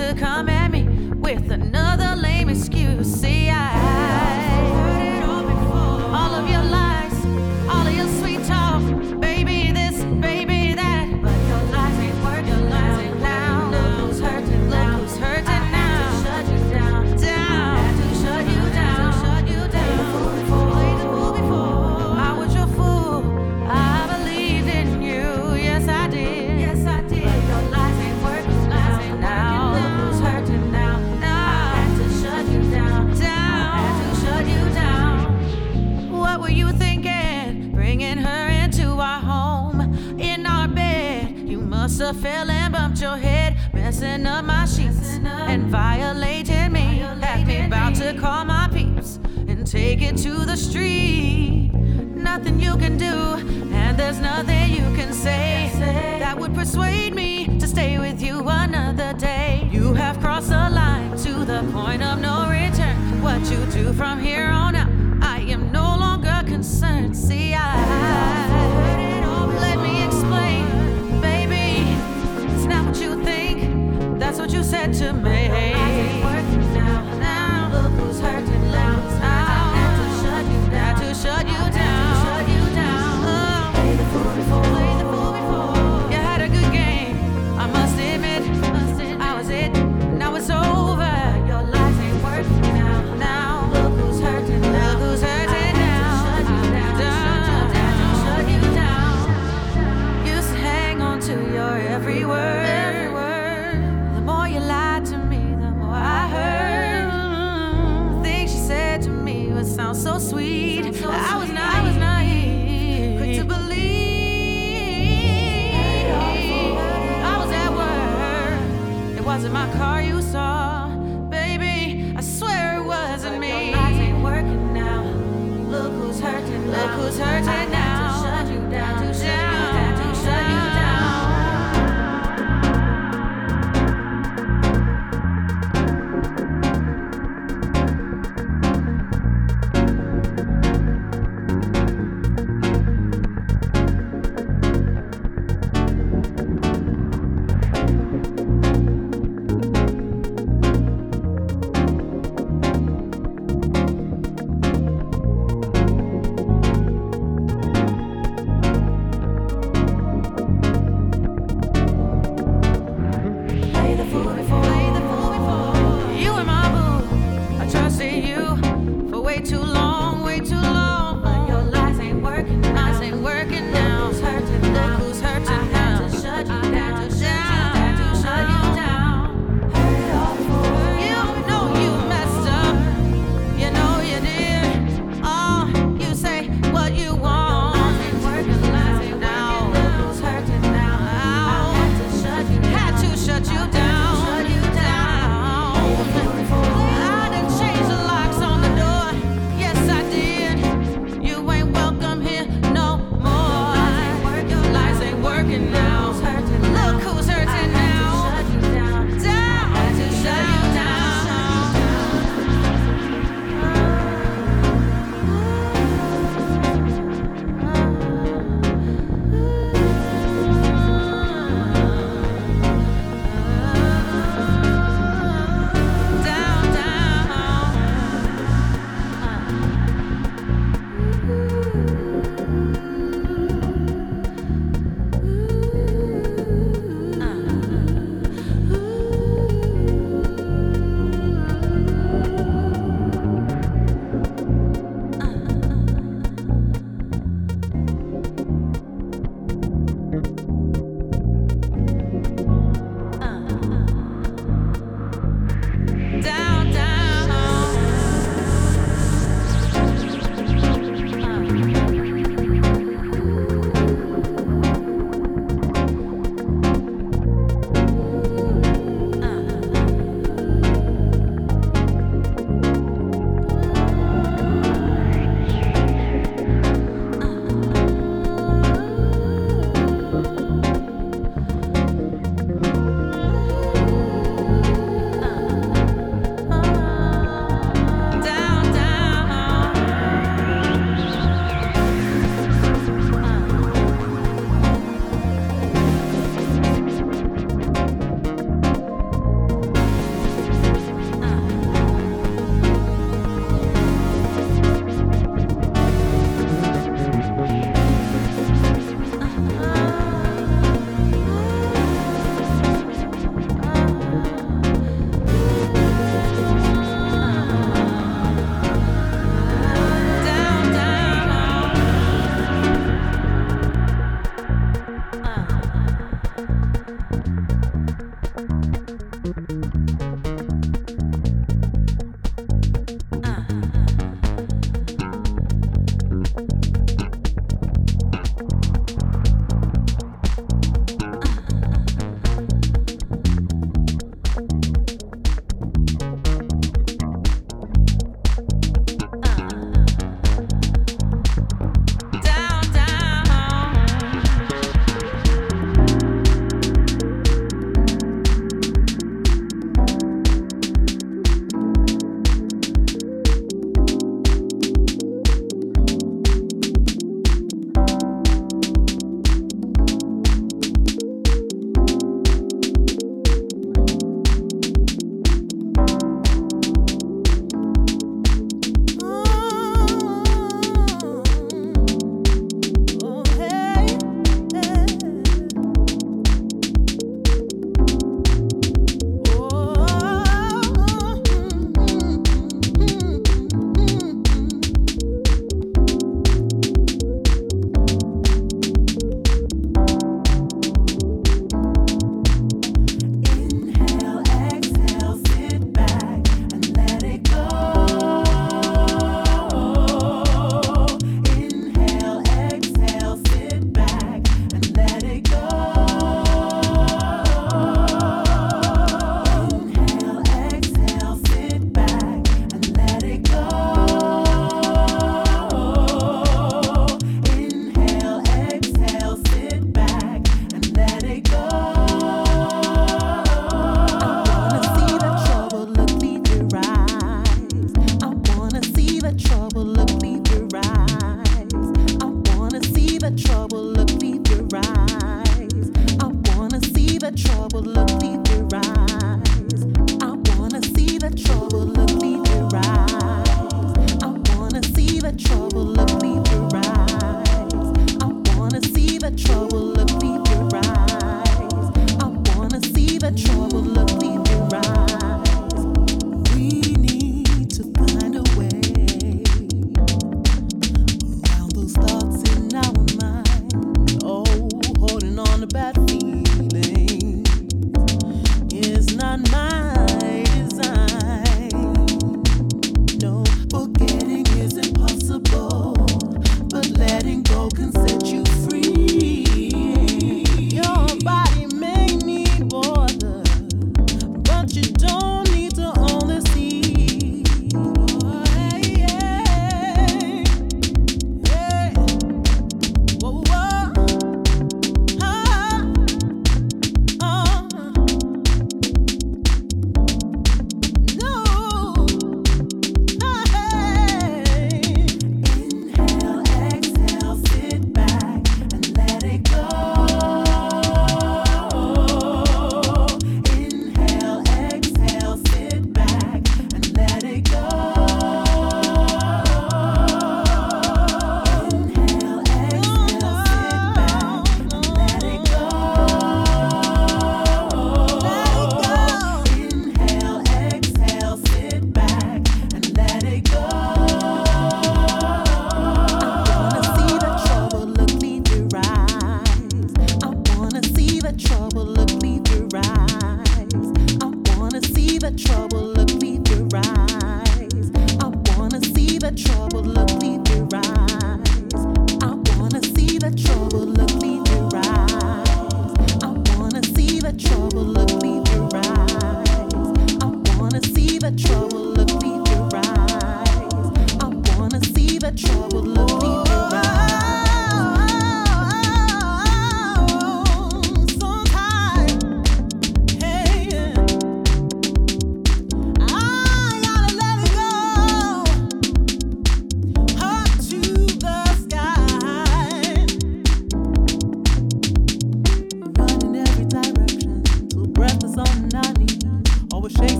to come at me with a to the street. Nothing you can do, and there's nothing you can say that would persuade me to stay with you another day. You have crossed a line to the point of no return. What you do from here on out, I am no longer concerned. See, I. Let me explain, baby. It's not what you think, that's what you said to me.